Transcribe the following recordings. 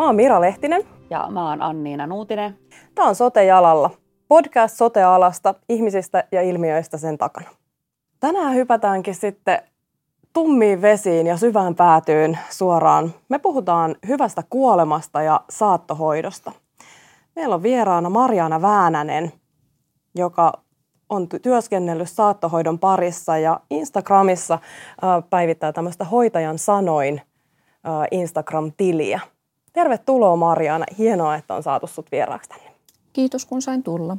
Mä oon Mira Lehtinen. Ja mä oon Anniina Nuutinen. Tämä on Sote-jalalla. Podcast sote-alasta, ihmisistä ja ilmiöistä sen takana. Tänään hypätäänkin sitten tummiin vesiin ja syvään päätyyn suoraan. Me puhutaan hyvästä kuolemasta ja saattohoidosta. Meillä on vieraana Marjaana Väänänen, joka on työskennellyt saattohoidon parissa ja Instagramissa päivittää tämmöistä hoitajan sanoin Instagram-tiliä. Tervetuloa Marjaana. Hienoa, että on saatu sut vieraaksi tänne. Kiitos kun sain tulla.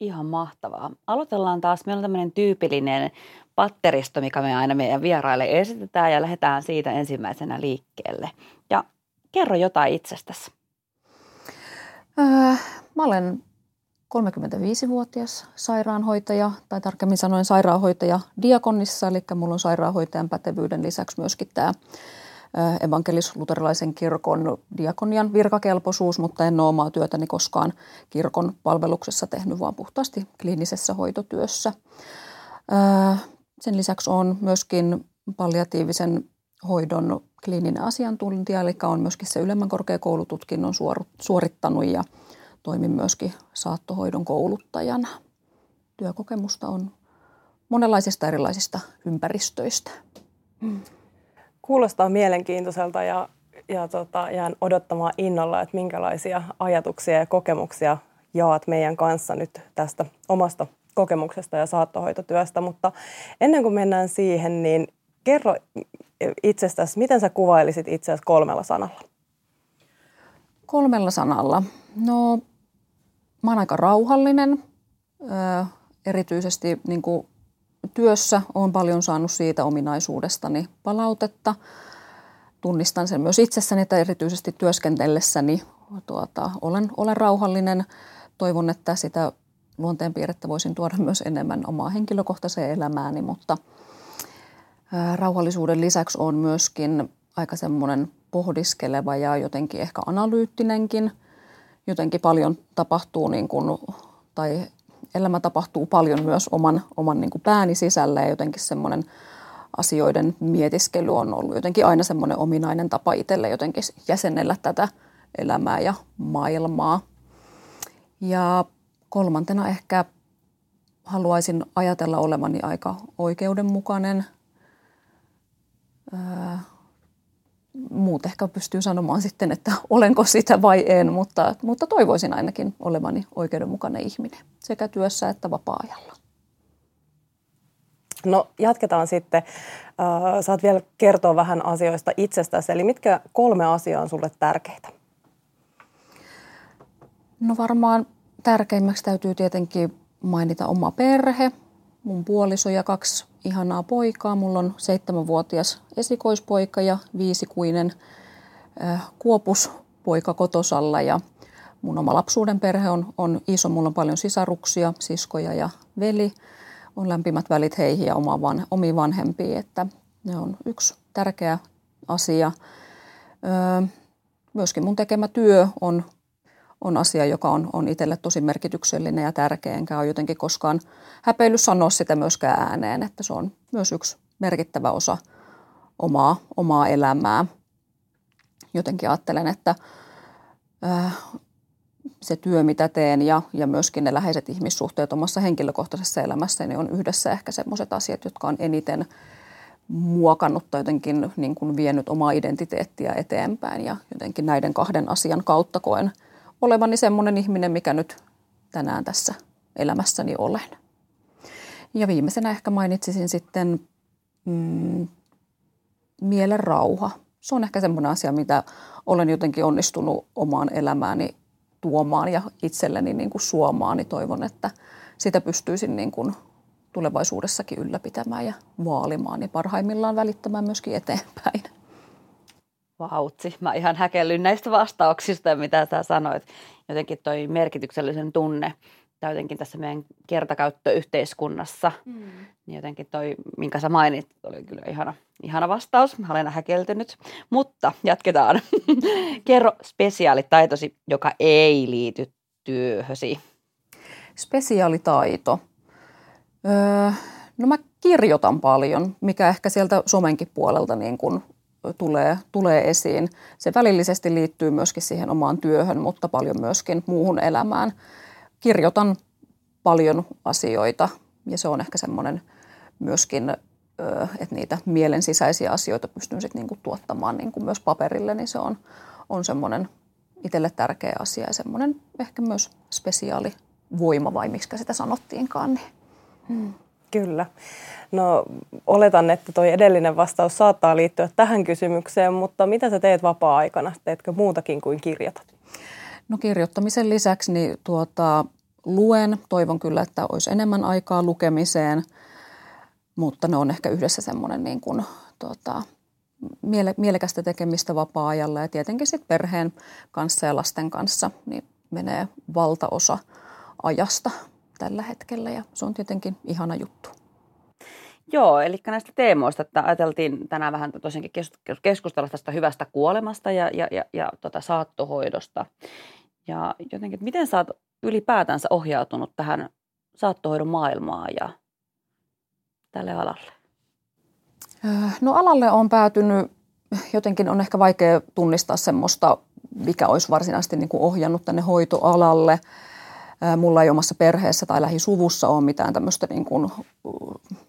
Ihan mahtavaa. Aloitellaan taas. Meillä on tämmöinen tyypillinen patteristo, mikä me aina meidän vieraille esitetään ja lähdetään siitä ensimmäisenä liikkeelle. Ja kerro jotain itsestäsi. Öö, mä olen 35-vuotias sairaanhoitaja, tai tarkemmin sanoen sairaanhoitaja diakonissa, eli mulla on sairaanhoitajan pätevyyden lisäksi myöskin tämä evankelis-luterilaisen kirkon diakonian virkakelpoisuus, mutta en ole omaa työtäni koskaan kirkon palveluksessa tehnyt, vaan puhtaasti kliinisessä hoitotyössä. Sen lisäksi on myöskin palliatiivisen hoidon kliininen asiantuntija, eli on myöskin se ylemmän korkeakoulututkinnon suorittanut ja toimin myöskin saattohoidon kouluttajana. Työkokemusta on monenlaisista erilaisista ympäristöistä. Mm. Kuulostaa mielenkiintoiselta ja, ja tota, jään odottamaan innolla, että minkälaisia ajatuksia ja kokemuksia jaat meidän kanssa nyt tästä omasta kokemuksesta ja saattohoitotyöstä. Mutta ennen kuin mennään siihen, niin kerro itsestäsi, miten sä kuvailisit itseäsi kolmella sanalla? Kolmella sanalla. No, mä oon aika rauhallinen. Ö, erityisesti niin kuin työssä olen paljon saanut siitä ominaisuudestani palautetta. Tunnistan sen myös itsessäni, että erityisesti työskentellessäni tuota, olen, olen rauhallinen. Toivon, että sitä luonteenpiirrettä voisin tuoda myös enemmän omaa henkilökohtaiseen elämääni, mutta rauhallisuuden lisäksi on myöskin aika semmoinen pohdiskeleva ja jotenkin ehkä analyyttinenkin. Jotenkin paljon tapahtuu niin kuin, tai elämä tapahtuu paljon myös oman, oman niin kuin pääni sisällä ja jotenkin semmoinen asioiden mietiskely on ollut jotenkin aina semmoinen ominainen tapa itselle jotenkin jäsennellä tätä elämää ja maailmaa. Ja kolmantena ehkä haluaisin ajatella olevani aika oikeudenmukainen. Öö, muut ehkä pystyy sanomaan sitten, että olenko sitä vai en, mutta, mutta toivoisin ainakin olevani oikeudenmukainen ihminen sekä työssä että vapaa-ajalla. No jatketaan sitten. Saat vielä kertoa vähän asioista itsestäsi, eli mitkä kolme asiaa on sulle tärkeitä? No varmaan tärkeimmäksi täytyy tietenkin mainita oma perhe, mun puoliso ja kaksi ihanaa poikaa. Mulla on seitsemänvuotias esikoispoika ja viisikuinen äh, kuopuspoika kotosalla ja mun oma lapsuuden perhe on, on iso. Mulla on paljon sisaruksia, siskoja ja veli. On lämpimät välit heihin ja oma van, omiin vanhempiin, että ne on yksi tärkeä asia. Öö, myöskin mun tekemä työ on on asia, joka on, on itselle tosi merkityksellinen ja tärkeä, enkä ole jotenkin koskaan häpeillyt sanoa sitä myöskään ääneen, että se on myös yksi merkittävä osa omaa, omaa elämää. Jotenkin ajattelen, että äh, se työ, mitä teen ja, ja myöskin ne läheiset ihmissuhteet omassa henkilökohtaisessa elämässäni on yhdessä ehkä sellaiset asiat, jotka on eniten muokannut tai jotenkin niin kuin vienyt omaa identiteettiä eteenpäin ja jotenkin näiden kahden asian kautta koen – olevani semmoinen ihminen, mikä nyt tänään tässä elämässäni olen. Ja viimeisenä ehkä mainitsisin sitten mm, mielen rauha. Se on ehkä semmoinen asia, mitä olen jotenkin onnistunut omaan elämääni tuomaan ja itselleni niin kuin suomaan, niin toivon, että sitä pystyisin niin kuin tulevaisuudessakin ylläpitämään ja vaalimaan ja parhaimmillaan välittämään myöskin eteenpäin. Vautsi. Mä ihan häkellyn näistä vastauksista, mitä sä sanoit. Jotenkin toi merkityksellisen tunne, tai jotenkin tässä meidän kertakäyttöyhteiskunnassa, mm. niin jotenkin toi, minkä sä mainit, oli kyllä ihana, ihana vastaus. Mä olen häkeltynyt, mutta jatketaan. Kerro spesiaalitaitosi, joka ei liity työhösi. Spesiaalitaito. Öö, no mä kirjoitan paljon, mikä ehkä sieltä somenkin puolelta niin kun tulee, tulee esiin. Se välillisesti liittyy myöskin siihen omaan työhön, mutta paljon myöskin muuhun elämään. Kirjoitan paljon asioita ja se on ehkä semmoinen myöskin, että niitä mielen sisäisiä asioita pystyn sitten niinku tuottamaan niinku myös paperille, niin se on, on semmoinen itselle tärkeä asia ja semmoinen ehkä myös spesiaali voima vai miksi sitä sanottiinkaan. Niin. Hmm. Kyllä. No oletan, että tuo edellinen vastaus saattaa liittyä tähän kysymykseen, mutta mitä sä teet vapaa-aikana? Teetkö muutakin kuin kirjoitat? No kirjoittamisen lisäksi niin tuota, luen. Toivon kyllä, että olisi enemmän aikaa lukemiseen, mutta ne on ehkä yhdessä semmoinen niin kuin, tuota, miele, mielekästä tekemistä vapaa-ajalla ja tietenkin sitten perheen kanssa ja lasten kanssa niin menee valtaosa ajasta tällä hetkellä ja se on tietenkin ihana juttu. Joo, eli näistä teemoista, että ajateltiin tänään vähän tosiaankin keskustella tästä hyvästä kuolemasta ja, ja, ja, ja tota saattohoidosta. Ja jotenkin, että miten sä oot ylipäätänsä ohjautunut tähän saattohoidon maailmaan ja tälle alalle? No alalle on päätynyt, jotenkin on ehkä vaikea tunnistaa semmoista, mikä olisi varsinaisesti niin kuin ohjannut tänne hoitoalalle – Mulla ei omassa perheessä tai lähisuvussa ole mitään tämmöistä niin kuin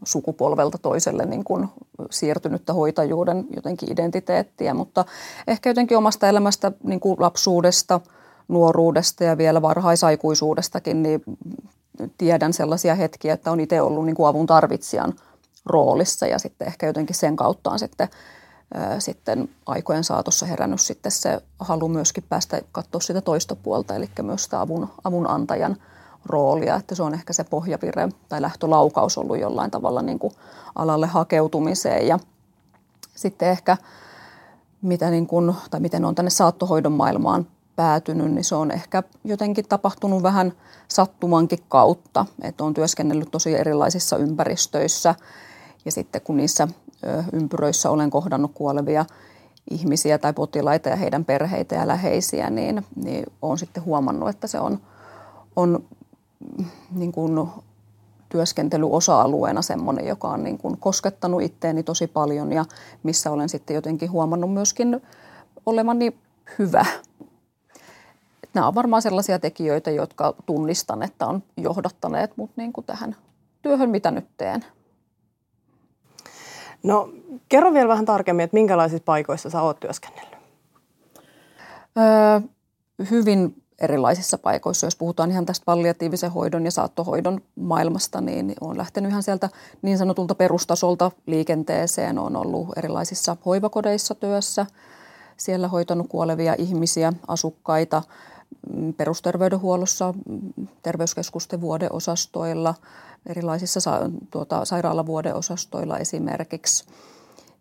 sukupolvelta toiselle niin kuin siirtynyttä hoitajuuden jotenkin identiteettiä, mutta ehkä jotenkin omasta elämästä niin kuin lapsuudesta, nuoruudesta ja vielä varhaisaikuisuudestakin, niin tiedän sellaisia hetkiä, että on itse ollut niin kuin avun tarvitsijan roolissa ja sitten ehkä jotenkin sen kautta on sitten sitten aikojen saatossa herännyt sitten se halu myöskin päästä katsoa sitä toista puolta, eli myös sitä avun, avunantajan roolia, että se on ehkä se pohjavire tai lähtölaukaus ollut jollain tavalla niin kuin alalle hakeutumiseen. Ja sitten ehkä mitä niin kuin, tai miten on tänne saattohoidon maailmaan päätynyt, niin se on ehkä jotenkin tapahtunut vähän sattumankin kautta, että on työskennellyt tosi erilaisissa ympäristöissä ja sitten kun niissä ympyröissä olen kohdannut kuolevia ihmisiä tai potilaita ja heidän perheitä ja läheisiä, niin, niin olen sitten huomannut, että se on, on niin kuin työskentelyosa-alueena semmoinen, joka on niin kuin koskettanut itteeni tosi paljon ja missä olen sitten jotenkin huomannut myöskin olevani hyvä. Nämä on varmaan sellaisia tekijöitä, jotka tunnistan, että on johdattaneet mut niin kuin tähän työhön, mitä nyt teen. No kerro vielä vähän tarkemmin, että minkälaisissa paikoissa sä oot työskennellyt? Öö, hyvin erilaisissa paikoissa. Jos puhutaan ihan tästä palliatiivisen hoidon ja saattohoidon maailmasta, niin on lähtenyt ihan sieltä niin sanotulta perustasolta liikenteeseen. On ollut erilaisissa hoivakodeissa työssä. Siellä hoitanut kuolevia ihmisiä, asukkaita, perusterveydenhuollossa, terveyskeskusten vuodeosastoilla – erilaisissa sa- tuota, sairaalavuodeosastoilla esimerkiksi.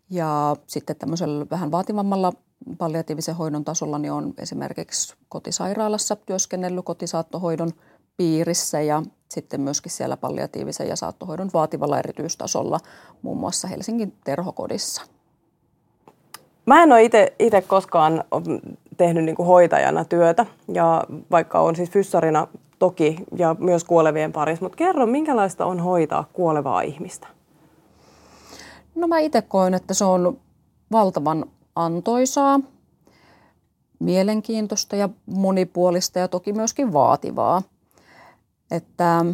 Ja sitten tämmöisellä vähän vaativammalla palliatiivisen hoidon tasolla niin on esimerkiksi kotisairaalassa työskennellyt kotisaattohoidon piirissä ja sitten myöskin siellä palliatiivisen ja saattohoidon vaativalla erityistasolla, muun muassa Helsingin terhokodissa. Mä en ole itse koskaan tehnyt niin kuin hoitajana työtä ja vaikka on siis fyssarina toki ja myös kuolevien parissa, mutta kerro, minkälaista on hoitaa kuolevaa ihmistä? No mä itse koen, että se on valtavan antoisaa, mielenkiintoista ja monipuolista ja toki myöskin vaativaa. Että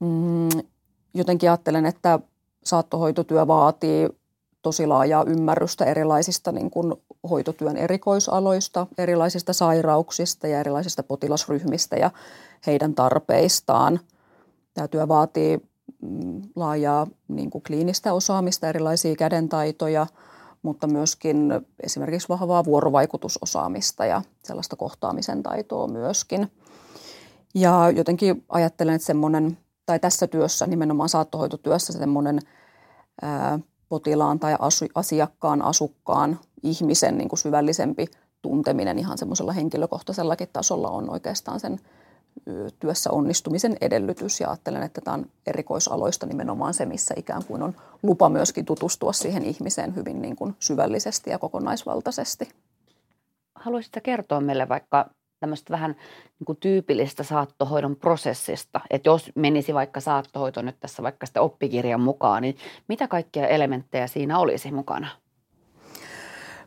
mm, jotenkin ajattelen, että saattohoitotyö vaatii tosi laajaa ymmärrystä erilaisista niin kuin hoitotyön erikoisaloista, erilaisista sairauksista ja erilaisista potilasryhmistä ja heidän tarpeistaan. Tämä työ vaatii mm, laajaa niin kuin kliinistä osaamista, erilaisia kädentaitoja, mutta myöskin esimerkiksi vahvaa vuorovaikutusosaamista ja sellaista kohtaamisen taitoa myöskin. Ja jotenkin ajattelen, että semmoinen, tai tässä työssä, nimenomaan saattohoitotyössä semmoinen ää, potilaan tai asiakkaan, asukkaan, ihmisen niin kuin syvällisempi tunteminen ihan semmoisella henkilökohtaisellakin tasolla on oikeastaan sen työssä onnistumisen edellytys ja ajattelen, että tämä on erikoisaloista nimenomaan se, missä ikään kuin on lupa myöskin tutustua siihen ihmiseen hyvin niin kuin syvällisesti ja kokonaisvaltaisesti. Haluaisitko kertoa meille vaikka tämmöistä vähän niin kuin tyypillistä saattohoidon prosessista, että jos menisi vaikka saattohoito nyt tässä vaikka sitä oppikirjan mukaan, niin mitä kaikkia elementtejä siinä olisi mukana?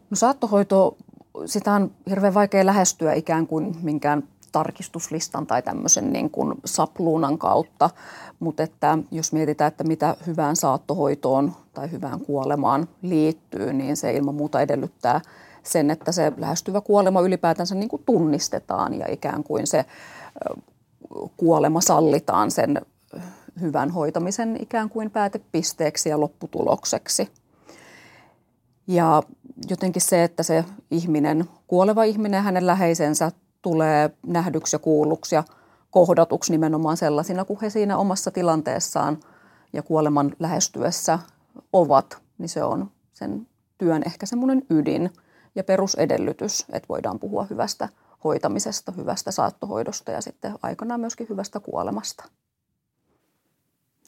No saattohoito, sitä on hirveän vaikea lähestyä ikään kuin minkään tarkistuslistan tai tämmöisen niin kuin sapluunan kautta. Mutta että jos mietitään, että mitä hyvään saattohoitoon tai hyvään kuolemaan liittyy, niin se ilman muuta edellyttää sen, että se lähestyvä kuolema ylipäätänsä niin kuin tunnistetaan ja ikään kuin se kuolema sallitaan sen hyvän hoitamisen ikään kuin päätepisteeksi ja lopputulokseksi. Ja jotenkin se, että se ihminen, kuoleva ihminen hänen läheisensä tulee nähdyksi ja kuulluksi ja kohdatuksi nimenomaan sellaisina kuin he siinä omassa tilanteessaan ja kuoleman lähestyessä ovat, niin se on sen työn ehkä semmoinen ydin ja perusedellytys, että voidaan puhua hyvästä hoitamisesta, hyvästä saattohoidosta ja sitten aikanaan myöskin hyvästä kuolemasta.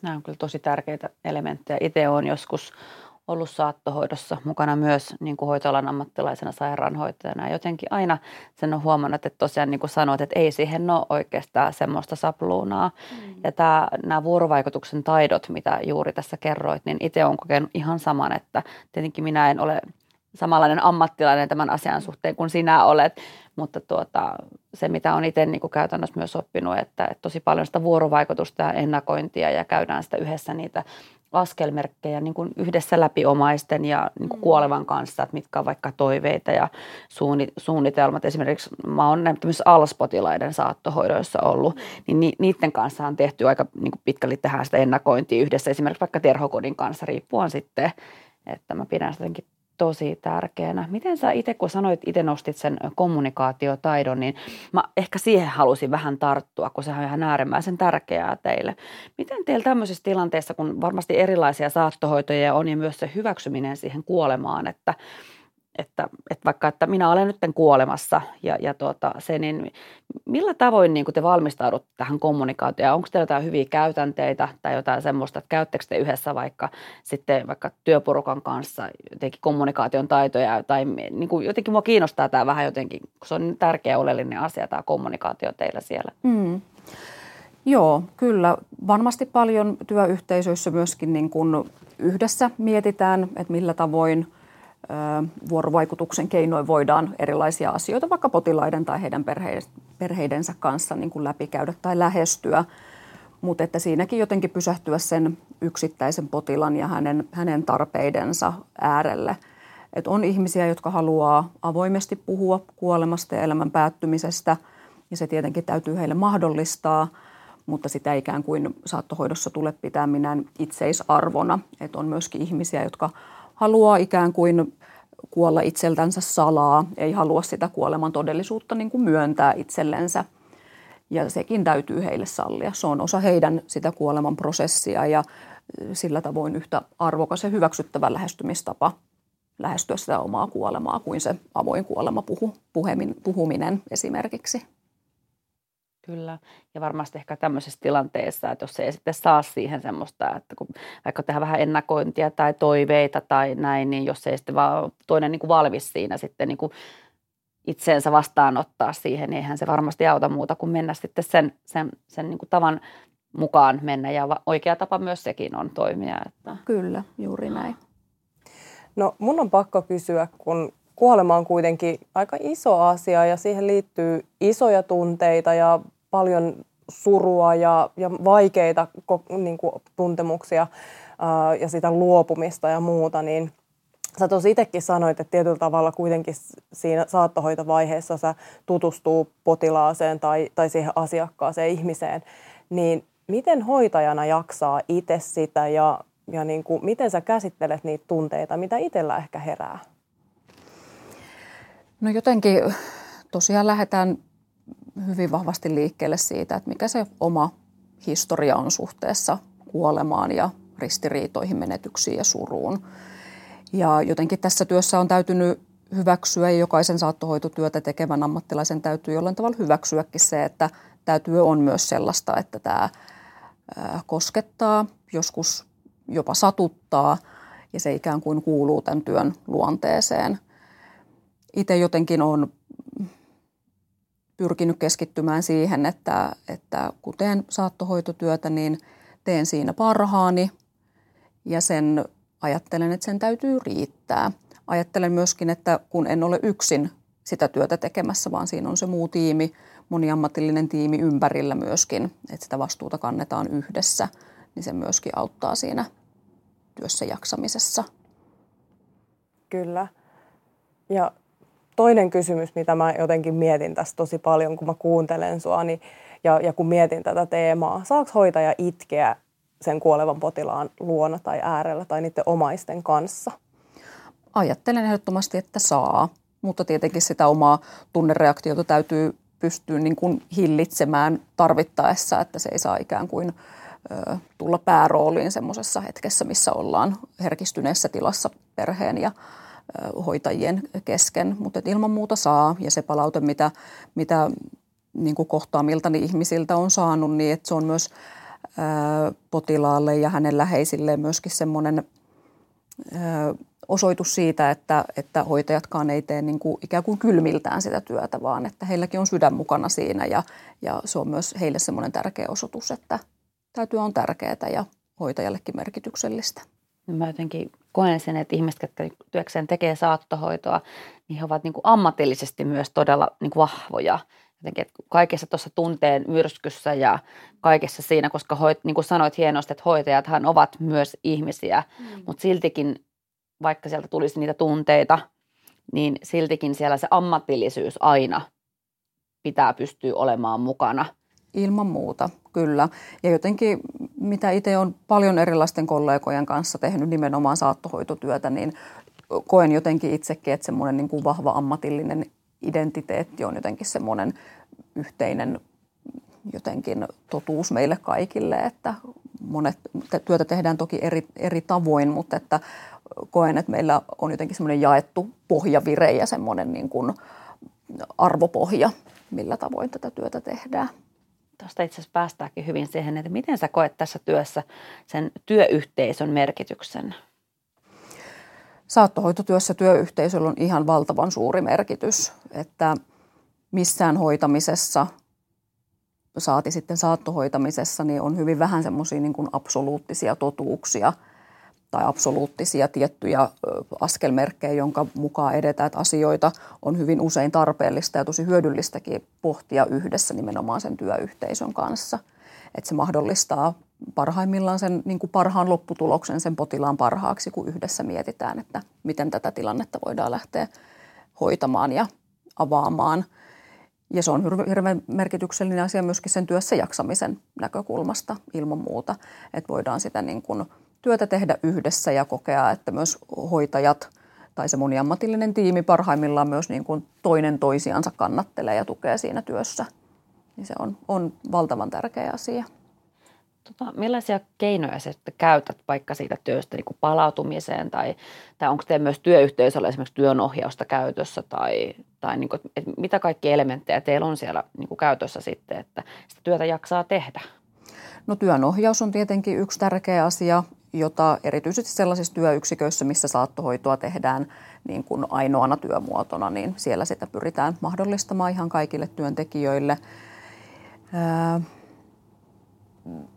Nämä on kyllä tosi tärkeitä elementtejä. Itse olen joskus ollut saattohoidossa mukana myös niin kuin hoitoalan ammattilaisena sairaanhoitajana. Ja jotenkin aina sen on huomannut, että tosiaan niin kuin sanoit, että ei siihen ole oikeastaan semmoista sapluunaa. Mm. Ja tämä, nämä vuorovaikutuksen taidot, mitä juuri tässä kerroit, niin itse olen kokenut ihan saman, että tietenkin minä en ole samanlainen ammattilainen tämän asian suhteen kuin sinä olet, mutta tuota, se, mitä on itse niin kuin käytännössä myös oppinut, että, että tosi paljon sitä vuorovaikutusta ja ennakointia ja käydään sitä yhdessä niitä askelmerkkejä niin kuin yhdessä läpi omaisten ja niin kuin mm. kuolevan kanssa, että mitkä on vaikka toiveita ja suunnitelmat. Esimerkiksi mä oon tämmöisissä alspotilaiden saattohoidoissa ollut, niin niiden kanssa on tehty aika niin kuin pitkälti tehdään sitä ennakointia yhdessä, esimerkiksi vaikka terhokodin kanssa, riippuen sitten, että mä pidän sitä jotenkin tosi tärkeänä. Miten sä itse, kun sanoit, itse nostit sen kommunikaatiotaidon, niin mä ehkä siihen halusin vähän tarttua, kun se on ihan äärimmäisen tärkeää teille. Miten teillä tämmöisessä tilanteessa, kun varmasti erilaisia saattohoitoja on ja myös se hyväksyminen siihen kuolemaan, että – että, että vaikka että minä olen nyt kuolemassa ja, ja tuota, se, niin millä tavoin niin te valmistaudut tähän kommunikaatioon? Onko teillä jotain hyviä käytänteitä tai jotain semmoista, että käyttekö te yhdessä vaikka sitten vaikka työporukan kanssa jotenkin kommunikaation taitoja tai niin kuin jotenkin mua kiinnostaa tämä vähän jotenkin, kun se on tärkeä oleellinen asia tämä kommunikaatio teillä siellä. Mm. Joo, kyllä. Varmasti paljon työyhteisöissä myöskin niin kuin yhdessä mietitään, että millä tavoin – vuorovaikutuksen keinoin voidaan erilaisia asioita vaikka potilaiden tai heidän perheidensä kanssa niin kuin läpikäydä tai lähestyä. Mutta että siinäkin jotenkin pysähtyä sen yksittäisen potilan ja hänen, hänen tarpeidensa äärelle. Et on ihmisiä, jotka haluaa avoimesti puhua kuolemasta ja elämän päättymisestä, ja se tietenkin täytyy heille mahdollistaa, mutta sitä ikään kuin saattohoidossa tule pitää minään itseisarvona. Et on myöskin ihmisiä, jotka haluaa ikään kuin kuolla itseltänsä salaa, ei halua sitä kuoleman todellisuutta niin kuin myöntää itsellensä. Ja sekin täytyy heille sallia. Se on osa heidän sitä kuoleman prosessia ja sillä tavoin yhtä arvokas ja hyväksyttävä lähestymistapa lähestyä sitä omaa kuolemaa kuin se avoin kuolema puhu, puhuminen esimerkiksi. Kyllä. Ja varmasti ehkä tämmöisessä tilanteessa, että jos se ei sitten saa siihen semmoista, että kun vaikka tehdään vähän ennakointia tai toiveita tai näin, niin jos ei sitten vaan toinen niin kuin valmis siinä sitten niin kuin itseensä vastaanottaa siihen, niin eihän se varmasti auta muuta kuin mennä sitten sen, sen, sen niin kuin tavan mukaan mennä. Ja oikea tapa myös sekin on toimia. Että. Kyllä, juuri näin. No mun on pakko kysyä, kun kuolema on kuitenkin aika iso asia ja siihen liittyy isoja tunteita ja paljon surua ja, ja vaikeita niin kuin, tuntemuksia ää, ja sitä luopumista ja muuta, niin Sä tosi itsekin sanoit, että tietyllä tavalla kuitenkin siinä saattohoitovaiheessa sä tutustuu potilaaseen tai, tai siihen asiakkaaseen ihmiseen, niin miten hoitajana jaksaa itse sitä ja, ja niin kuin, miten sä käsittelet niitä tunteita, mitä itsellä ehkä herää? No jotenkin tosiaan lähdetään hyvin vahvasti liikkeelle siitä, että mikä se oma historia on suhteessa kuolemaan ja ristiriitoihin, menetyksiin ja suruun. Ja jotenkin tässä työssä on täytynyt hyväksyä ja jokaisen saattohoitotyötä tekevän ammattilaisen täytyy jollain tavalla hyväksyäkin se, että tämä työ on myös sellaista, että tämä koskettaa, joskus jopa satuttaa ja se ikään kuin kuuluu tämän työn luonteeseen – itse jotenkin on pyrkinyt keskittymään siihen, että, että kun teen saattohoitotyötä, niin teen siinä parhaani ja sen ajattelen, että sen täytyy riittää. ajattelen myöskin, että kun en ole yksin sitä työtä tekemässä, vaan siinä on se muu tiimi, moniammatillinen tiimi ympärillä myöskin, että sitä vastuuta kannetaan yhdessä, niin se myöskin auttaa siinä työssä jaksamisessa. Kyllä. Ja toinen kysymys, mitä mä jotenkin mietin tässä tosi paljon, kun mä kuuntelen sua, niin, ja, ja kun mietin tätä teemaa, saako hoitaja itkeä sen kuolevan potilaan luona tai äärellä tai niiden omaisten kanssa? Ajattelen ehdottomasti, että saa, mutta tietenkin sitä omaa tunnereaktiota täytyy pystyä niin kuin hillitsemään tarvittaessa, että se ei saa ikään kuin ö, tulla päärooliin semmoisessa hetkessä, missä ollaan herkistyneessä tilassa perheen ja hoitajien kesken. Mutta ilman muuta saa ja se palaute, mitä, mitä niin kuin kohtaamiltani ihmisiltä on saanut, niin että se on myös potilaalle ja hänen läheisilleen myöskin semmoinen osoitus siitä, että, että hoitajatkaan ei tee niin kuin ikään kuin kylmiltään sitä työtä, vaan että heilläkin on sydän mukana siinä ja, ja se on myös heille semmoinen tärkeä osoitus, että tämä työ on tärkeää ja hoitajallekin merkityksellistä. Mä jotenkin koen sen, että ihmiset, jotka työkseen tekee saattohoitoa, niin he ovat niin kuin ammatillisesti myös todella niin kuin vahvoja – jotenkin, että kaikessa tuossa tunteen myrskyssä ja kaikessa siinä, koska hoit, niin kuin sanoit hienosti, että hoitajathan ovat myös ihmisiä, mm. mutta siltikin, vaikka sieltä tulisi niitä tunteita, niin siltikin siellä se ammatillisuus aina pitää pystyä olemaan mukana. Ilman muuta, kyllä. Ja jotenkin, mitä itse on paljon erilaisten kollegojen kanssa tehnyt nimenomaan saattohoitotyötä, niin koen jotenkin itsekin, että semmoinen niin kuin vahva ammatillinen identiteetti on jotenkin semmoinen yhteinen jotenkin totuus meille kaikille, että monet työtä tehdään toki eri, eri tavoin, mutta että koen, että meillä on jotenkin semmoinen jaettu pohjavire ja semmoinen niin kuin arvopohja, millä tavoin tätä työtä tehdään. Tuosta itse asiassa päästäänkin hyvin siihen, että miten sä koet tässä työssä sen työyhteisön merkityksen? saattohoitotyössä työyhteisöllä on ihan valtavan suuri merkitys, että missään hoitamisessa, saati sitten saattohoitamisessa, niin on hyvin vähän semmoisia niin absoluuttisia totuuksia tai absoluuttisia tiettyjä askelmerkkejä, jonka mukaan edetään, että asioita on hyvin usein tarpeellista ja tosi hyödyllistäkin pohtia yhdessä nimenomaan sen työyhteisön kanssa. Että se mahdollistaa parhaimmillaan sen niin kuin parhaan lopputuloksen sen potilaan parhaaksi, kun yhdessä mietitään, että miten tätä tilannetta voidaan lähteä hoitamaan ja avaamaan. Ja se on hirveän merkityksellinen asia myöskin sen työssä jaksamisen näkökulmasta ilman muuta, että voidaan sitä niin kuin työtä tehdä yhdessä ja kokea, että myös hoitajat tai se moniammatillinen tiimi parhaimmillaan myös niin kuin toinen toisiansa kannattelee ja tukee siinä työssä. Niin se on, on valtavan tärkeä asia. Tota, millaisia keinoja sä käytät vaikka siitä työstä niin kuin palautumiseen tai, tai onko teillä myös työyhteisöllä esimerkiksi työnohjausta käytössä tai, tai niin kuin, että mitä kaikki elementtejä teillä on siellä niin kuin käytössä sitten, että sitä työtä jaksaa tehdä? No työnohjaus on tietenkin yksi tärkeä asia, jota erityisesti sellaisissa työyksiköissä, missä saattohoitoa tehdään niin kuin ainoana työmuotona, niin siellä sitä pyritään mahdollistamaan ihan kaikille työntekijöille –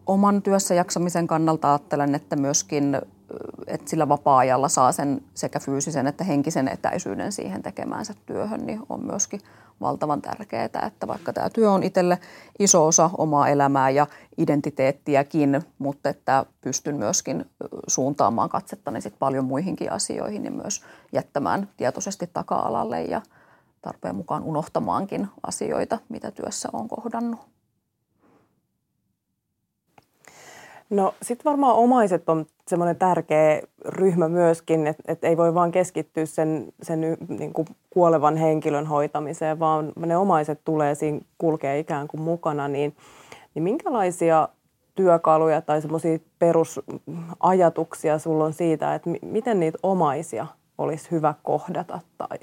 oman työssä jaksamisen kannalta ajattelen, että myöskin että sillä vapaa-ajalla saa sen sekä fyysisen että henkisen etäisyyden siihen tekemäänsä työhön, niin on myöskin valtavan tärkeää, että vaikka tämä työ on itselle iso osa omaa elämää ja identiteettiäkin, mutta että pystyn myöskin suuntaamaan katsettani sit paljon muihinkin asioihin, niin myös jättämään tietoisesti taka-alalle ja tarpeen mukaan unohtamaankin asioita, mitä työssä on kohdannut. No sitten varmaan omaiset on semmoinen tärkeä ryhmä myöskin, että, että ei voi vaan keskittyä sen, sen niin kuin kuolevan henkilön hoitamiseen, vaan ne omaiset tulee siinä kulkee ikään kuin mukana, niin, niin minkälaisia työkaluja tai semmoisia perusajatuksia sulla on siitä, että miten niitä omaisia olisi hyvä kohdata tai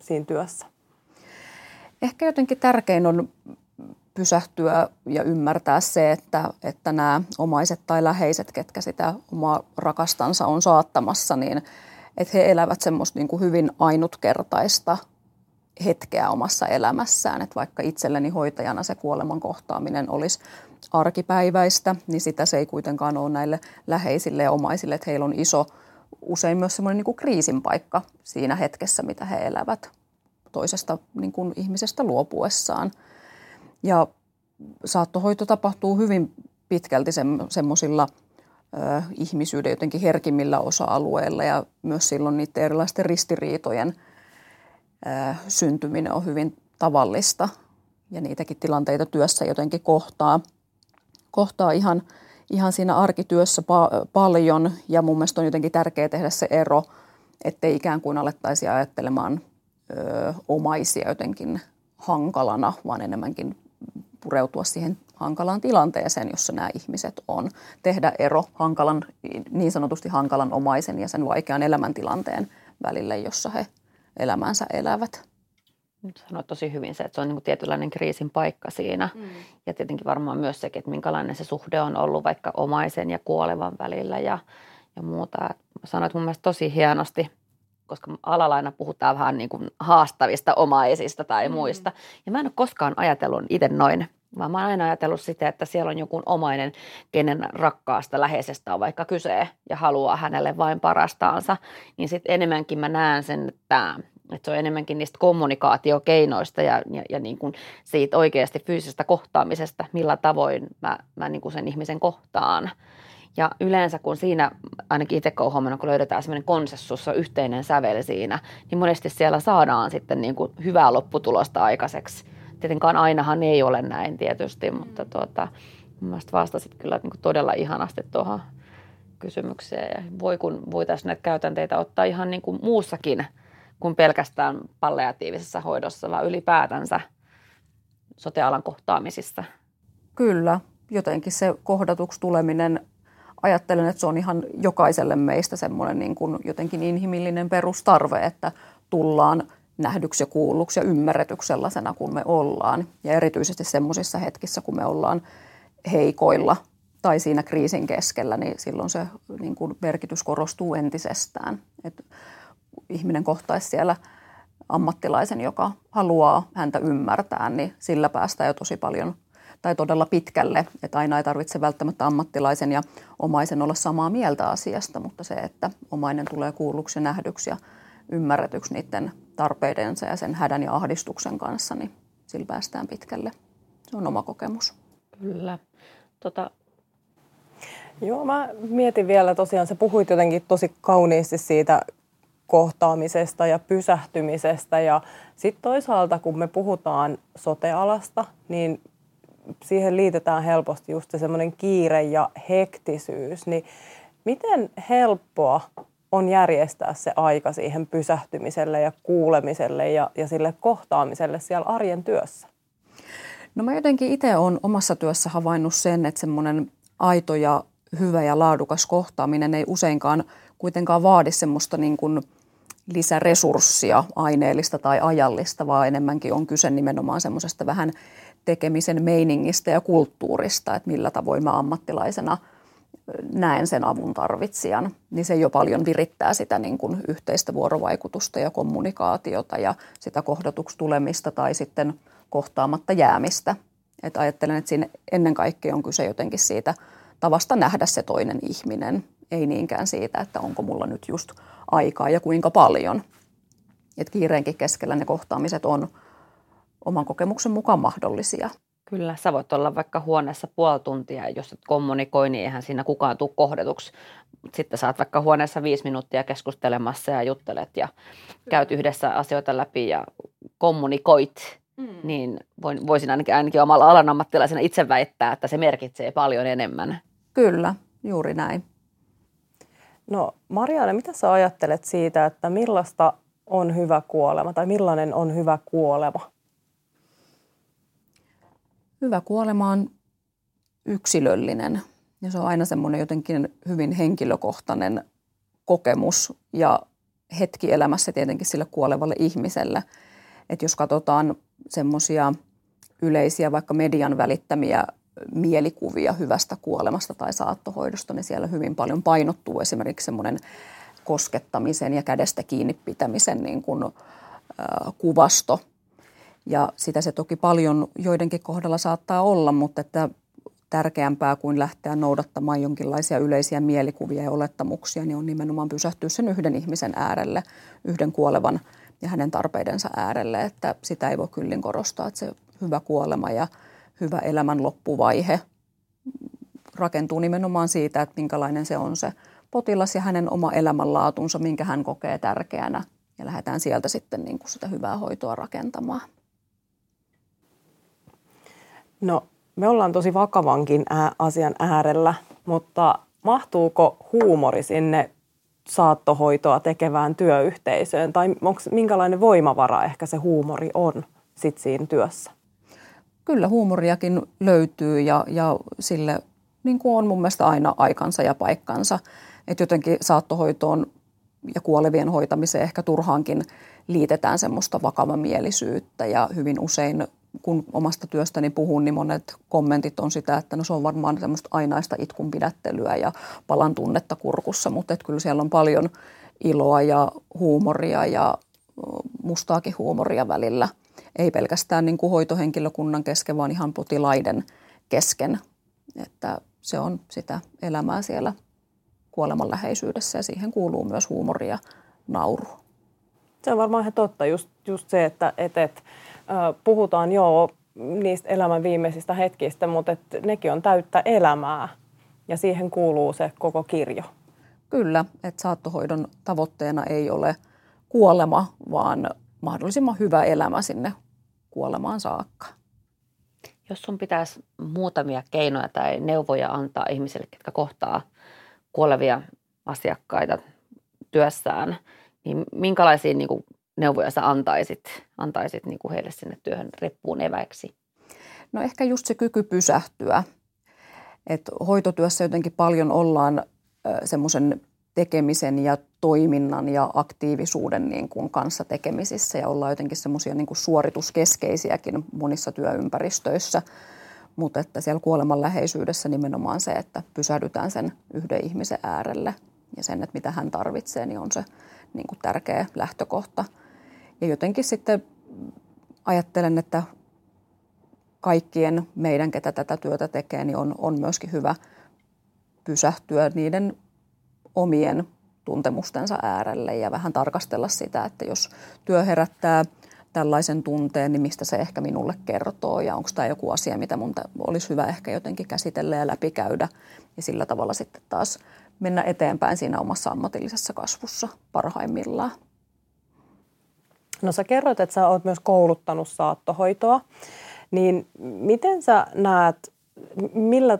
siinä työssä? Ehkä jotenkin tärkein on pysähtyä ja ymmärtää se, että, että nämä omaiset tai läheiset, ketkä sitä omaa rakastansa on saattamassa, niin että he elävät semmoista niin kuin hyvin ainutkertaista hetkeä omassa elämässään. Että vaikka itselleni hoitajana se kuoleman kohtaaminen olisi arkipäiväistä, niin sitä se ei kuitenkaan ole näille läheisille ja omaisille, että heillä on iso usein myös semmoinen niin kuin kriisin paikka siinä hetkessä, mitä he elävät toisesta niin kuin ihmisestä luopuessaan. Ja saattohoito tapahtuu hyvin pitkälti semmoisilla ihmisyyden jotenkin herkimmillä osa-alueilla ja myös silloin niiden erilaisten ristiriitojen syntyminen on hyvin tavallista ja niitäkin tilanteita työssä jotenkin kohtaa, kohtaa ihan, ihan siinä arkityössä pa- paljon ja mun mielestä on jotenkin tärkeää tehdä se ero, ettei ikään kuin alettaisi ajattelemaan ö, omaisia jotenkin hankalana, vaan enemmänkin pureutua siihen hankalaan tilanteeseen, jossa nämä ihmiset on. Tehdä ero hankalan, niin sanotusti hankalan omaisen ja sen vaikean elämäntilanteen välille, jossa he elämänsä elävät. Nyt sanoit tosi hyvin se, että se on niin tietynlainen kriisin paikka siinä. Mm. Ja tietenkin varmaan myös sekin, että minkälainen se suhde on ollut vaikka omaisen ja kuolevan välillä ja, ja muuta. Sanoit mun mielestä tosi hienosti, koska alalla aina puhutaan vähän niin kuin haastavista omaisista tai mm. muista. Ja mä en ole koskaan ajatellut itse noin vaan mä oon aina ajatellut sitä, että siellä on joku omainen, kenen rakkaasta läheisestä on vaikka kyse ja haluaa hänelle vain parastaansa. Niin sitten enemmänkin mä näen sen, että, että se on enemmänkin niistä kommunikaatiokeinoista ja, ja, ja niin kuin siitä oikeasti fyysisestä kohtaamisesta, millä tavoin mä, mä niin kuin sen ihmisen kohtaan. Ja yleensä kun siinä, ainakin itse huomannut, kun löydetään sellainen konsensus, yhteinen sävel siinä, niin monesti siellä saadaan sitten niin kuin hyvää lopputulosta aikaiseksi – Tietenkään ainahan ei ole näin tietysti, mm. mutta tuota, mun mielestä vastasit kyllä niin todella ihanasti tuohon kysymykseen. Ja voi kun voitaisiin näitä käytänteitä ottaa ihan niin kuin muussakin kuin pelkästään palliatiivisessa hoidossa, vaan ylipäätänsä sotealan kohtaamisissa. Kyllä, jotenkin se kohdatuksi tuleminen, ajattelen, että se on ihan jokaiselle meistä semmoinen niin kuin jotenkin inhimillinen perustarve, että tullaan nähdyksi ja kuulluksi ja ymmärretyksi sellaisena kuin me ollaan. Ja erityisesti semmoisissa hetkissä, kun me ollaan heikoilla tai siinä kriisin keskellä, niin silloin se niin kuin merkitys korostuu entisestään. Et ihminen kohtaisi siellä ammattilaisen, joka haluaa häntä ymmärtää, niin sillä päästään jo tosi paljon tai todella pitkälle. Että aina ei tarvitse välttämättä ammattilaisen ja omaisen olla samaa mieltä asiasta, mutta se, että omainen tulee kuulluksi ja nähdyksi ja ymmärretyksi niiden tarpeidensa ja sen hädän ja ahdistuksen kanssa, niin sillä päästään pitkälle. Se on oma kokemus. Kyllä. Tota... Joo, mä mietin vielä tosiaan, sä puhuit jotenkin tosi kauniisti siitä kohtaamisesta ja pysähtymisestä ja sitten toisaalta kun me puhutaan sotealasta, niin siihen liitetään helposti just se semmoinen kiire ja hektisyys, niin miten helppoa on järjestää se aika siihen pysähtymiselle ja kuulemiselle ja, ja sille kohtaamiselle siellä arjen työssä? No mä jotenkin itse olen omassa työssä havainnut sen, että semmoinen aito ja hyvä ja laadukas kohtaaminen ei useinkaan kuitenkaan vaadi semmoista niin kuin lisäresurssia, aineellista tai ajallista, vaan enemmänkin on kyse nimenomaan semmoisesta vähän tekemisen meiningistä ja kulttuurista, että millä tavoin mä ammattilaisena – näen sen avun tarvitsijan, niin se jo paljon virittää sitä niin kuin yhteistä vuorovaikutusta ja kommunikaatiota ja sitä kohdatuksi tulemista tai sitten kohtaamatta jäämistä. Et ajattelen, että siinä ennen kaikkea on kyse jotenkin siitä tavasta nähdä se toinen ihminen, ei niinkään siitä, että onko mulla nyt just aikaa ja kuinka paljon. Et kiireenkin keskellä ne kohtaamiset on oman kokemuksen mukaan mahdollisia. Kyllä, sä voit olla vaikka huoneessa puoli tuntia ja jos et kommunikoi, niin eihän siinä kukaan tule kohdetuksi. Sitten saat vaikka huoneessa viisi minuuttia keskustelemassa ja juttelet ja käyt yhdessä asioita läpi ja kommunikoit. Mm. Niin voisin ainakin, ainakin omalla alan ammattilaisena itse väittää, että se merkitsee paljon enemmän. Kyllä, juuri näin. No Marianne, mitä sä ajattelet siitä, että millaista on hyvä kuolema tai millainen on hyvä kuolema? Hyvä kuolema on yksilöllinen ja se on aina semmoinen jotenkin hyvin henkilökohtainen kokemus ja hetki elämässä tietenkin sille kuolevalle ihmiselle. Että jos katsotaan semmoisia yleisiä vaikka median välittämiä mielikuvia hyvästä kuolemasta tai saattohoidosta, niin siellä hyvin paljon painottuu esimerkiksi semmoinen koskettamisen ja kädestä kiinni pitämisen niin kuin, äh, kuvasto – ja sitä se toki paljon joidenkin kohdalla saattaa olla, mutta että tärkeämpää kuin lähteä noudattamaan jonkinlaisia yleisiä mielikuvia ja olettamuksia, niin on nimenomaan pysähtyä sen yhden ihmisen äärelle, yhden kuolevan ja hänen tarpeidensa äärelle, että sitä ei voi kyllin korostaa, että se hyvä kuolema ja hyvä elämän loppuvaihe rakentuu nimenomaan siitä, että minkälainen se on se potilas ja hänen oma elämänlaatunsa, minkä hän kokee tärkeänä ja lähdetään sieltä sitten niin kuin sitä hyvää hoitoa rakentamaan. No, me ollaan tosi vakavankin asian äärellä, mutta mahtuuko huumori sinne saattohoitoa tekevään työyhteisöön? Tai onko, minkälainen voimavara ehkä se huumori on sit siinä työssä? Kyllä huumoriakin löytyy ja, ja sille niin kuin on mun mielestä aina aikansa ja paikkansa. Että jotenkin saattohoitoon ja kuolevien hoitamiseen ehkä turhaankin liitetään semmoista vakavamielisyyttä ja hyvin usein kun omasta työstäni puhun, niin monet kommentit on sitä, että no se on varmaan semmoista ainaista itkun pidättelyä ja palan tunnetta kurkussa, mutta että kyllä siellä on paljon iloa ja huumoria ja mustaakin huumoria välillä. Ei pelkästään niin kuin hoitohenkilökunnan kesken, vaan ihan potilaiden kesken. Että se on sitä elämää siellä kuoleman läheisyydessä ja siihen kuuluu myös huumori ja nauru. Se on varmaan ihan totta, just, just se, että et, et, puhutaan joo niistä elämän viimeisistä hetkistä, mutta et nekin on täyttä elämää ja siihen kuuluu se koko kirjo. Kyllä, että saattohoidon tavoitteena ei ole kuolema, vaan mahdollisimman hyvä elämä sinne kuolemaan saakka. Jos sun pitäisi muutamia keinoja tai neuvoja antaa ihmisille, jotka kohtaa kuolevia asiakkaita työssään, niin minkälaisia niin kuin, neuvoja sä antaisit, antaisit niin kuin heille sinne työhön reppuun eväiksi? No ehkä just se kyky pysähtyä. Et hoitotyössä jotenkin paljon ollaan semmoisen tekemisen ja toiminnan ja aktiivisuuden niin kuin kanssa tekemisissä ja ollaan jotenkin semmoisia niin suorituskeskeisiäkin monissa työympäristöissä. Mutta että siellä kuoleman läheisyydessä nimenomaan se, että pysähdytään sen yhden ihmisen äärelle ja sen, että mitä hän tarvitsee, niin on se niin kuin tärkeä lähtökohta. Ja jotenkin sitten ajattelen, että kaikkien meidän, ketä tätä työtä tekee, niin on, on myöskin hyvä pysähtyä niiden omien tuntemustensa äärelle ja vähän tarkastella sitä, että jos työ herättää tällaisen tunteen, niin mistä se ehkä minulle kertoo ja onko tämä joku asia, mitä mun olisi hyvä ehkä jotenkin käsitellä ja läpikäydä ja sillä tavalla sitten taas mennä eteenpäin siinä omassa ammatillisessa kasvussa parhaimmillaan. No sä kerroit, että sä oot myös kouluttanut saattohoitoa, niin miten sä näet, millä,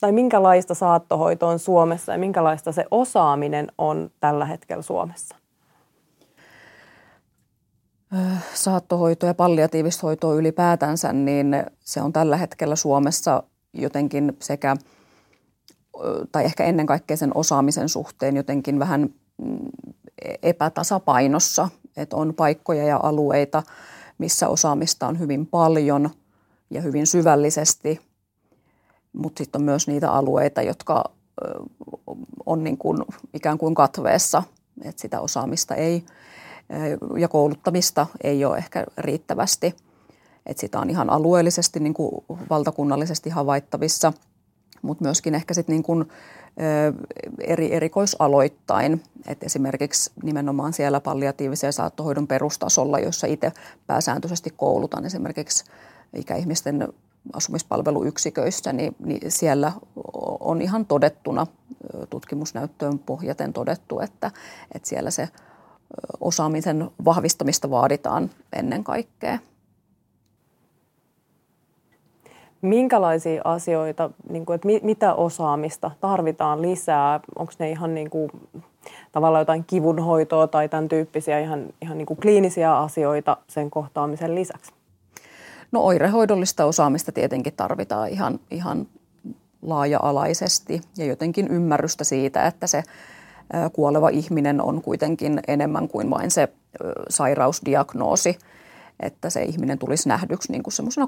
tai minkälaista saattohoito on Suomessa ja minkälaista se osaaminen on tällä hetkellä Suomessa? Saattohoito ja palliatiivista hoitoa ylipäätänsä, niin se on tällä hetkellä Suomessa jotenkin sekä, tai ehkä ennen kaikkea sen osaamisen suhteen jotenkin vähän mm, epätasapainossa, että on paikkoja ja alueita, missä osaamista on hyvin paljon ja hyvin syvällisesti, mutta sitten on myös niitä alueita, jotka on niin kuin ikään kuin katveessa, että sitä osaamista ei ja kouluttamista ei ole ehkä riittävästi. Että sitä on ihan alueellisesti niin kuin valtakunnallisesti havaittavissa, mutta myöskin ehkä sitten niin kuin eri erikoisaloittain. Et esimerkiksi nimenomaan siellä palliatiivisen saattohoidon perustasolla, jossa itse pääsääntöisesti koulutan esimerkiksi ikäihmisten asumispalveluyksiköissä, niin, niin siellä on ihan todettuna tutkimusnäyttöön pohjaten todettu, että, että siellä se osaamisen vahvistamista vaaditaan ennen kaikkea. Minkälaisia asioita, niin kuin, että mitä osaamista tarvitaan lisää? Onko ne ihan niin kuin, tavallaan jotain kivunhoitoa tai tämän tyyppisiä ihan, ihan niin kuin kliinisiä asioita sen kohtaamisen lisäksi? No oirehoidollista osaamista tietenkin tarvitaan ihan, ihan laaja-alaisesti ja jotenkin ymmärrystä siitä, että se kuoleva ihminen on kuitenkin enemmän kuin vain se sairausdiagnoosi, että se ihminen tulisi nähdyksi niin kuin semmoisena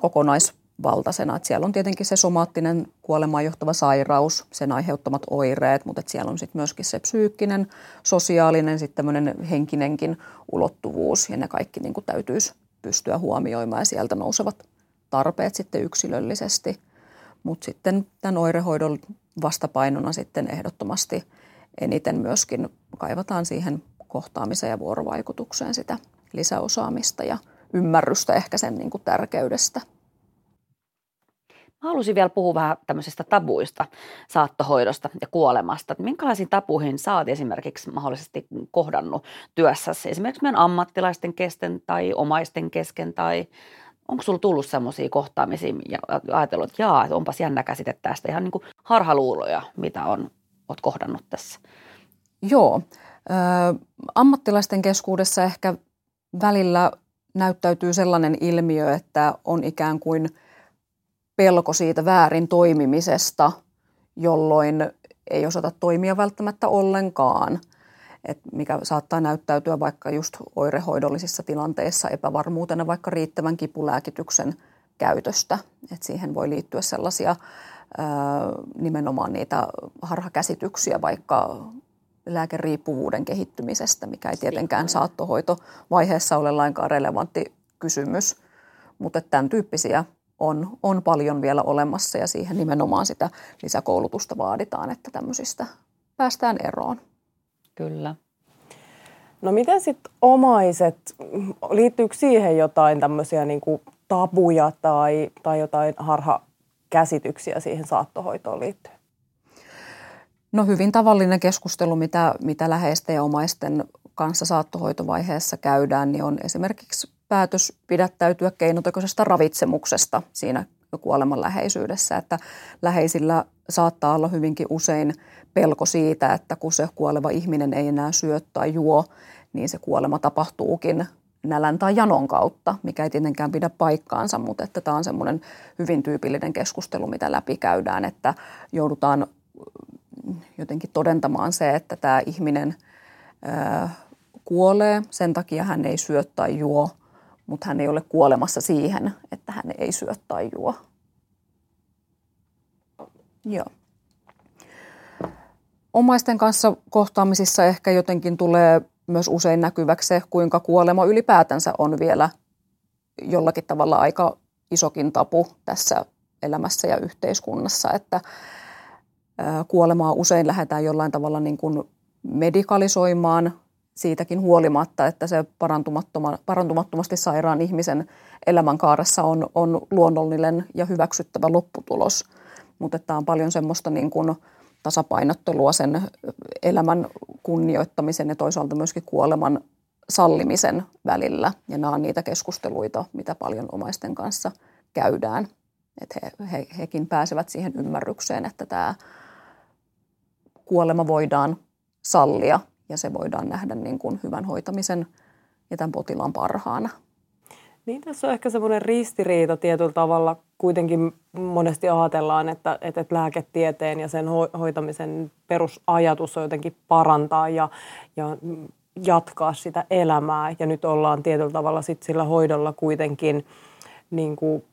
kokonaisvaltaisena. Että siellä on tietenkin se somaattinen kuolemaan johtava sairaus, sen aiheuttamat oireet, mutta siellä on sitten myöskin se psyykkinen, sosiaalinen, sitten henkinenkin ulottuvuus ja ne kaikki niin kuin täytyisi pystyä huomioimaan ja sieltä nousevat tarpeet sitten yksilöllisesti. Mutta sitten tämän oirehoidon vastapainona sitten ehdottomasti eniten myöskin kaivataan siihen kohtaamiseen ja vuorovaikutukseen sitä lisäosaamista ja ymmärrystä ehkä sen niin kuin tärkeydestä. Mä haluaisin vielä puhua vähän tämmöisestä tabuista, saattohoidosta ja kuolemasta. Minkälaisiin tabuihin sä oot esimerkiksi mahdollisesti kohdannut työssäsi, esimerkiksi meidän ammattilaisten kesken tai omaisten kesken, tai onko sulla tullut semmoisia kohtaamisia ja ajatellut, että jaa, onpas jännä käsite tästä, ihan niin kuin harhaluuloja, mitä on, oot kohdannut tässä? Joo, ö, ammattilaisten keskuudessa ehkä välillä näyttäytyy sellainen ilmiö, että on ikään kuin – pelko siitä väärin toimimisesta, jolloin ei osata toimia välttämättä ollenkaan, et mikä saattaa näyttäytyä vaikka just oirehoidollisissa tilanteissa epävarmuutena vaikka riittävän kipulääkityksen käytöstä. Et siihen voi liittyä sellaisia nimenomaan niitä harhakäsityksiä vaikka lääkeriippuvuuden kehittymisestä, mikä ei tietenkään saattohoitovaiheessa ole lainkaan relevantti kysymys. Mutta tämän tyyppisiä on, on paljon vielä olemassa ja siihen nimenomaan sitä lisäkoulutusta vaaditaan, että tämmöisistä päästään eroon. Kyllä. No miten sitten omaiset, liittyykö siihen jotain tämmöisiä niin kuin tabuja tai, tai jotain harhakäsityksiä siihen saattohoitoon liittyen? No hyvin tavallinen keskustelu, mitä, mitä läheisten ja omaisten kanssa saattohoitovaiheessa käydään, niin on esimerkiksi päätös pidättäytyä keinotekoisesta ravitsemuksesta siinä kuoleman läheisyydessä, että läheisillä saattaa olla hyvinkin usein pelko siitä, että kun se kuoleva ihminen ei enää syö tai juo, niin se kuolema tapahtuukin nälän tai janon kautta, mikä ei tietenkään pidä paikkaansa, mutta että tämä on semmoinen hyvin tyypillinen keskustelu, mitä läpi käydään, että joudutaan jotenkin todentamaan se, että tämä ihminen kuolee, sen takia hän ei syö tai juo – mutta hän ei ole kuolemassa siihen, että hän ei syö tai juo. Joo. Omaisten kanssa kohtaamisissa ehkä jotenkin tulee myös usein näkyväksi se, kuinka kuolema ylipäätänsä on vielä jollakin tavalla aika isokin tapu tässä elämässä ja yhteiskunnassa, että kuolemaa usein lähdetään jollain tavalla niin kuin medikalisoimaan siitäkin huolimatta, että se parantumattomasti sairaan ihmisen elämänkaaressa on, on luonnollinen ja hyväksyttävä lopputulos. Mutta tämä on paljon semmoista niin kuin tasapainottelua sen elämän kunnioittamisen ja toisaalta myöskin kuoleman sallimisen välillä. Ja nämä on niitä keskusteluita, mitä paljon omaisten kanssa käydään. Että he, he, hekin pääsevät siihen ymmärrykseen, että tämä kuolema voidaan sallia ja se voidaan nähdä niin kuin hyvän hoitamisen ja tämän potilaan parhaana. Niin tässä on ehkä semmoinen ristiriita tietyllä tavalla. Kuitenkin monesti ajatellaan, että, että lääketieteen ja sen hoitamisen perusajatus on jotenkin parantaa ja, ja jatkaa sitä elämää. Ja nyt ollaan tietyllä tavalla sit sillä hoidolla kuitenkin, niin kuin,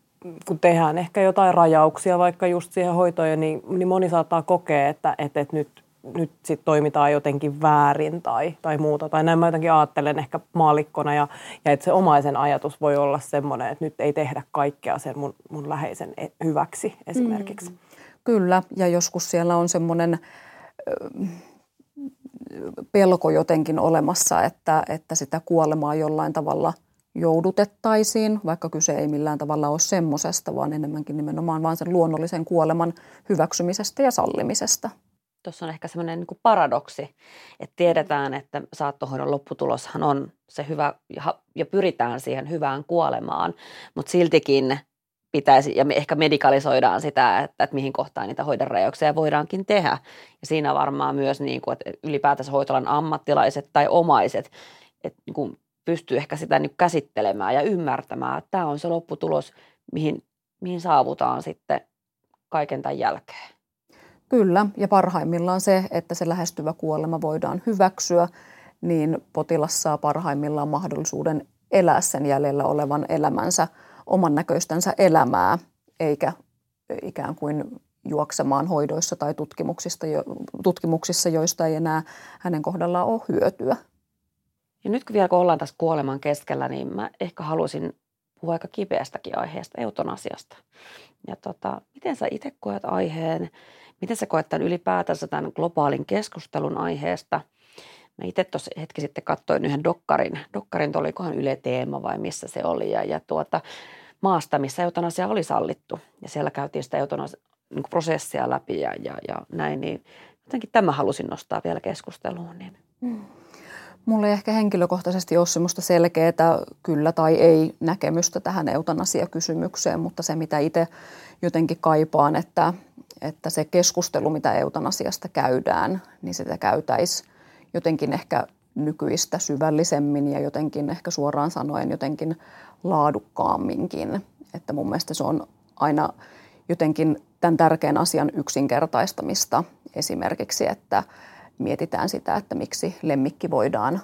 kun tehdään ehkä jotain rajauksia vaikka just siihen hoitoon, niin, niin moni saattaa kokea, että, että, että nyt nyt sit toimitaan jotenkin väärin tai, tai muuta. Tai näin mä jotenkin ajattelen ehkä maalikkona ja, ja että se omaisen ajatus voi olla semmoinen, että nyt ei tehdä kaikkea sen mun, mun läheisen e-, hyväksi esimerkiksi. Mm. Kyllä, ja joskus siellä on semmoinen pelko jotenkin olemassa, että, että sitä kuolemaa jollain tavalla joudutettaisiin, vaikka kyse ei millään tavalla ole semmoisesta, vaan enemmänkin nimenomaan vaan sen luonnollisen kuoleman hyväksymisestä ja sallimisesta tuossa on ehkä semmoinen niin paradoksi, että tiedetään, että saattohoidon lopputuloshan on se hyvä ja pyritään siihen hyvään kuolemaan, mutta siltikin pitäisi, ja me ehkä medikalisoidaan sitä, että, että mihin kohtaan niitä hoidonrajauksia voidaankin tehdä. Ja siinä varmaan myös, niin kuin, että ylipäätänsä hoitolan ammattilaiset tai omaiset että niin kuin pystyy ehkä sitä niin käsittelemään ja ymmärtämään, että tämä on se lopputulos, mihin, mihin saavutaan sitten kaiken tämän jälkeen. Kyllä, ja parhaimmillaan se, että se lähestyvä kuolema voidaan hyväksyä, niin potilas saa parhaimmillaan mahdollisuuden elää sen jäljellä olevan elämänsä oman näköistänsä elämää, eikä ikään kuin juoksemaan hoidoissa tai tutkimuksista, tutkimuksissa, joista ei enää hänen kohdallaan ole hyötyä. Ja nyt kun vielä kun ollaan tässä kuoleman keskellä, niin mä ehkä haluaisin puhua aika kipeästäkin aiheesta, eutanasiasta. Ja tota, miten sä itse koet aiheen, miten sä koet tämän ylipäätänsä tämän globaalin keskustelun aiheesta? Mä itse tuossa hetki sitten katsoin yhden dokkarin, dokkarin olikohan Yle Teema vai missä se oli, ja, ja tuota, maasta, missä eutanasia oli sallittu. Ja siellä käytiin sitä eutanasia, niin prosessia läpi ja, ja, ja näin, niin jotenkin tämä halusin nostaa vielä keskusteluun. Niin. Mm. Mulla ei ehkä henkilökohtaisesti ole semmoista selkeää kyllä tai ei näkemystä tähän eutanasiakysymykseen, mutta se mitä itse jotenkin kaipaan, että, että se keskustelu, mitä eutanasiasta käydään, niin sitä käytäisi jotenkin ehkä nykyistä syvällisemmin ja jotenkin ehkä suoraan sanoen jotenkin laadukkaamminkin. Että mun mielestä se on aina jotenkin tämän tärkeän asian yksinkertaistamista esimerkiksi, että mietitään sitä, että miksi lemmikki voidaan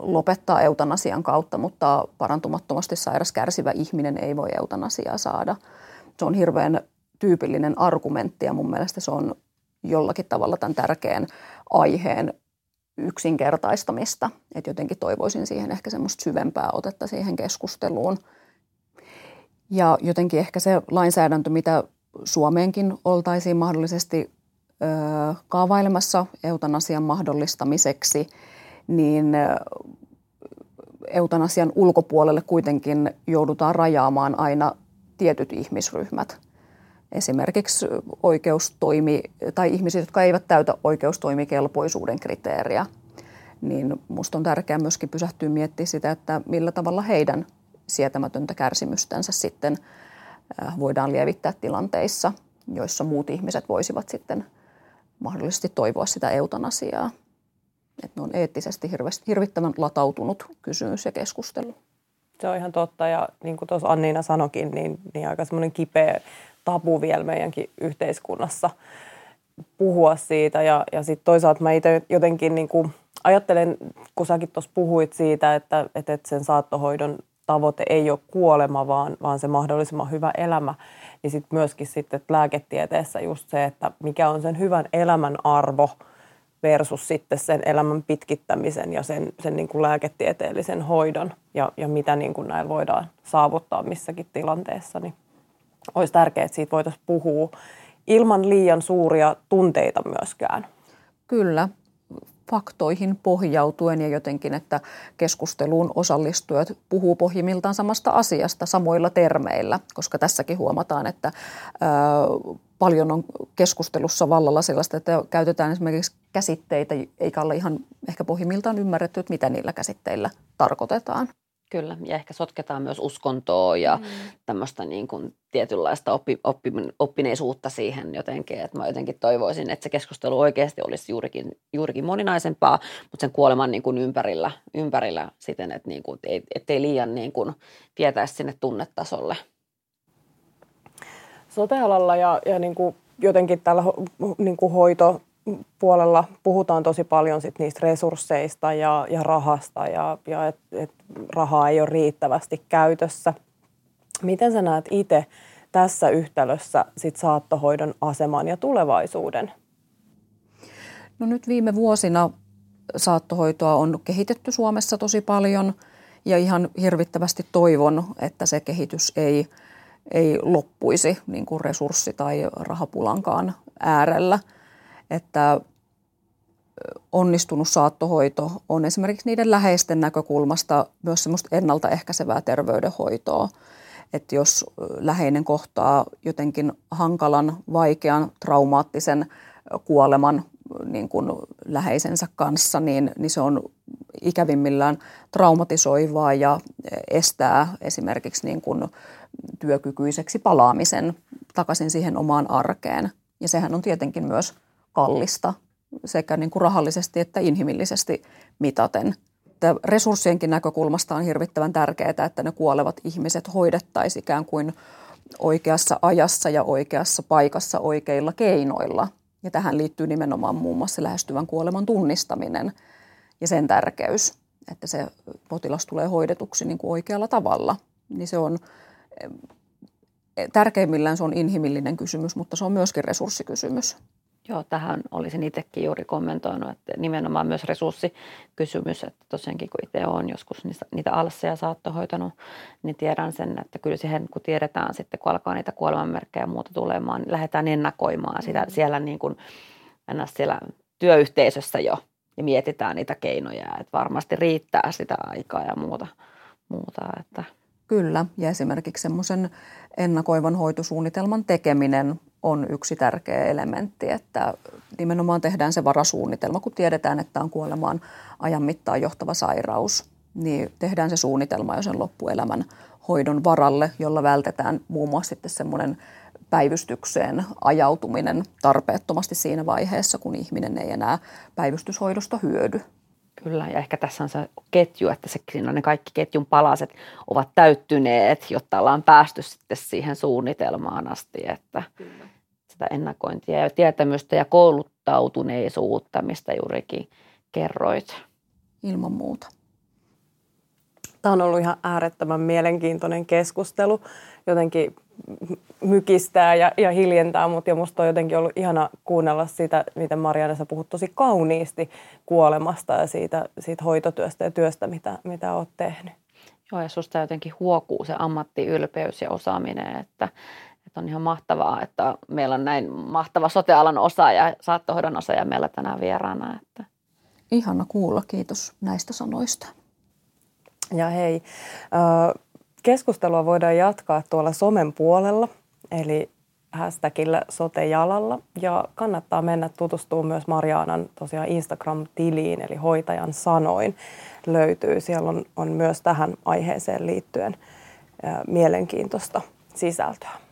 lopettaa eutanasian kautta, mutta parantumattomasti sairas kärsivä ihminen ei voi eutanasiaa saada. Se on hirveän tyypillinen argumentti ja mun mielestä se on jollakin tavalla tämän tärkeän aiheen yksinkertaistamista. Että jotenkin toivoisin siihen ehkä semmoista syvempää otetta siihen keskusteluun. Ja jotenkin ehkä se lainsäädäntö, mitä Suomeenkin oltaisiin mahdollisesti kaavailemassa eutanasian mahdollistamiseksi, niin eutanasian ulkopuolelle kuitenkin joudutaan rajaamaan aina tietyt ihmisryhmät. Esimerkiksi oikeustoimi tai ihmiset, jotka eivät täytä oikeustoimikelpoisuuden kriteeriä. Niin minusta on tärkeää myöskin pysähtyä miettimään sitä, että millä tavalla heidän sietämätöntä kärsimystänsä sitten voidaan lievittää tilanteissa, joissa muut ihmiset voisivat sitten mahdollisesti toivoa sitä eutanasiaa. Että ne on eettisesti hirvittävän latautunut kysymys ja keskustelu. Se on ihan totta ja niin kuin tuossa Anniina sanokin, niin, niin aika semmoinen kipeä tabu vielä meidänkin yhteiskunnassa puhua siitä. Ja, ja sitten toisaalta mä itse jotenkin niin kuin ajattelen, kun säkin tuossa puhuit siitä, että, että sen saattohoidon tavoite ei ole kuolema, vaan, vaan se mahdollisimman hyvä elämä, niin sitten myöskin sitten lääketieteessä just se, että mikä on sen hyvän elämän arvo versus sitten sen elämän pitkittämisen ja sen, sen niin kuin lääketieteellisen hoidon ja, ja mitä niin kuin näillä voidaan saavuttaa missäkin tilanteessa, niin olisi tärkeää, että siitä voitaisiin puhua ilman liian suuria tunteita myöskään. Kyllä, faktoihin pohjautuen ja jotenkin, että keskusteluun osallistujat puhuu pohjimmiltaan samasta asiasta samoilla termeillä, koska tässäkin huomataan, että ää, paljon on keskustelussa vallalla sellaista, että käytetään esimerkiksi käsitteitä, eikä ole ihan ehkä pohjimmiltaan ymmärretty, että mitä niillä käsitteillä tarkoitetaan. Kyllä, ja ehkä sotketaan myös uskontoa ja mm. tämmöistä niin kuin tietynlaista oppi, oppi, oppineisuutta siihen jotenkin. Että mä jotenkin toivoisin, että se keskustelu oikeasti olisi juurikin, juurikin moninaisempaa, mutta sen kuoleman niin kuin ympärillä, ympärillä siten, että niin kuin, ei, ettei liian niin kuin vietäisi sinne tunnetasolle. Sotealalla ja, ja niin kuin jotenkin tällä niin kuin hoito puolella puhutaan tosi paljon sit niistä resursseista ja, ja rahasta ja, ja että et rahaa ei ole riittävästi käytössä. Miten sä näet itse tässä yhtälössä sit saattohoidon aseman ja tulevaisuuden? No nyt viime vuosina saattohoitoa on kehitetty Suomessa tosi paljon ja ihan hirvittävästi toivon, että se kehitys ei, ei loppuisi niin kuin resurssi- tai rahapulankaan äärellä – että onnistunut saattohoito on esimerkiksi niiden läheisten näkökulmasta myös semmoista ennaltaehkäisevää terveydenhoitoa. Että jos läheinen kohtaa jotenkin hankalan, vaikean, traumaattisen kuoleman niin kuin läheisensä kanssa, niin, niin se on ikävimmillään traumatisoivaa ja estää esimerkiksi niin kuin työkykyiseksi palaamisen takaisin siihen omaan arkeen. Ja sehän on tietenkin myös kallista sekä niin kuin rahallisesti että inhimillisesti mitaten. Että resurssienkin näkökulmasta on hirvittävän tärkeää, että ne kuolevat ihmiset hoidettaisiin ikään kuin oikeassa ajassa ja oikeassa paikassa oikeilla keinoilla. Ja tähän liittyy nimenomaan muun muassa lähestyvän kuoleman tunnistaminen ja sen tärkeys, että se potilas tulee hoidetuksi niin kuin oikealla tavalla. Niin se on tärkeimmillään se on inhimillinen kysymys, mutta se on myöskin resurssikysymys. Joo, tähän olisin itsekin juuri kommentoinut, että nimenomaan myös resurssikysymys, että tosiaankin kun itse olen joskus niitä, niitä alsseja saattohoitanut, niin tiedän sen, että kyllä siihen kun tiedetään sitten, kun alkaa niitä kuolemanmerkkejä ja muuta tulemaan, niin lähdetään ennakoimaan sitä mm. siellä niin kuin, siellä työyhteisössä jo ja mietitään niitä keinoja, että varmasti riittää sitä aikaa ja muuta. muuta että. Kyllä, ja esimerkiksi semmoisen ennakoivan hoitosuunnitelman tekeminen on yksi tärkeä elementti, että nimenomaan tehdään se varasuunnitelma, kun tiedetään, että on kuolemaan ajan mittaan johtava sairaus, niin tehdään se suunnitelma jo sen loppuelämän hoidon varalle, jolla vältetään muun muassa sitten semmoinen päivystykseen ajautuminen tarpeettomasti siinä vaiheessa, kun ihminen ei enää päivystyshoidosta hyödy. Kyllä, ja ehkä tässä on se ketju, että se, siinä ne kaikki ketjun palaset ovat täyttyneet, jotta ollaan päästy sitten siihen suunnitelmaan asti, että Kyllä. Sitä ennakointia ja tietämystä ja kouluttautuneisuutta, mistä juurikin kerroit. Ilman muuta. Tämä on ollut ihan äärettömän mielenkiintoinen keskustelu. Jotenkin mykistää ja, ja hiljentää, mutta ja musta on jotenkin ollut ihana kuunnella sitä, miten Marianne sä puhut tosi kauniisti kuolemasta ja siitä, siitä hoitotyöstä ja työstä, mitä, mitä oot tehnyt. Joo, ja susta jotenkin huokuu se ammattiylpeys ja osaaminen, että, että on ihan mahtavaa, että meillä on näin mahtava sotealan osaaja, saattohoidon osaaja meillä tänään vieraana. Että. Ihana kuulla, kiitos näistä sanoista. Ja hei, Keskustelua voidaan jatkaa tuolla somen puolella, eli hashtagillä sotejalalla. Ja kannattaa mennä tutustumaan myös Mariaanan tosiaan Instagram-tiliin, eli hoitajan sanoin löytyy. Siellä on, on myös tähän aiheeseen liittyen ää, mielenkiintoista sisältöä.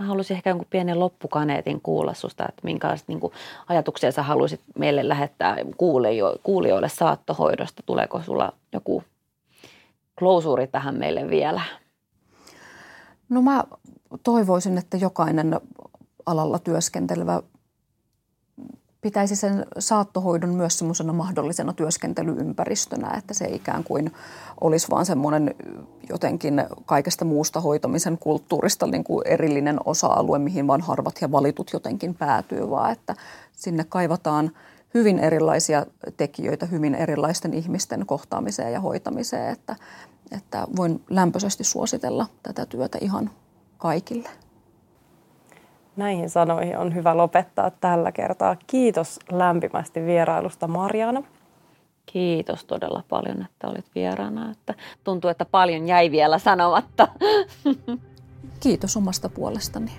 Mä haluaisin ehkä jonkun pienen loppukaneetin kuulla susta, että minkälaiset niin kuin, ajatuksia sä haluaisit meille lähettää kuulijoille saattohoidosta. Tuleeko sulla joku klausuuri tähän meille vielä? No mä toivoisin, että jokainen alalla työskentelevä pitäisi sen saattohoidon myös semmoisena mahdollisena työskentelyympäristönä, että se ikään kuin olisi vaan semmoinen jotenkin kaikesta muusta hoitamisen kulttuurista niin kuin erillinen osa-alue, mihin vaan harvat ja valitut jotenkin päätyy, vaan että sinne kaivataan hyvin erilaisia tekijöitä hyvin erilaisten ihmisten kohtaamiseen ja hoitamiseen, että että voin lämpöisesti suositella tätä työtä ihan kaikille. Näihin sanoihin on hyvä lopettaa tällä kertaa. Kiitos lämpimästi vierailusta Marjana. Kiitos todella paljon, että olit vieraana. Että tuntuu, että paljon jäi vielä sanomatta. Kiitos omasta puolestani.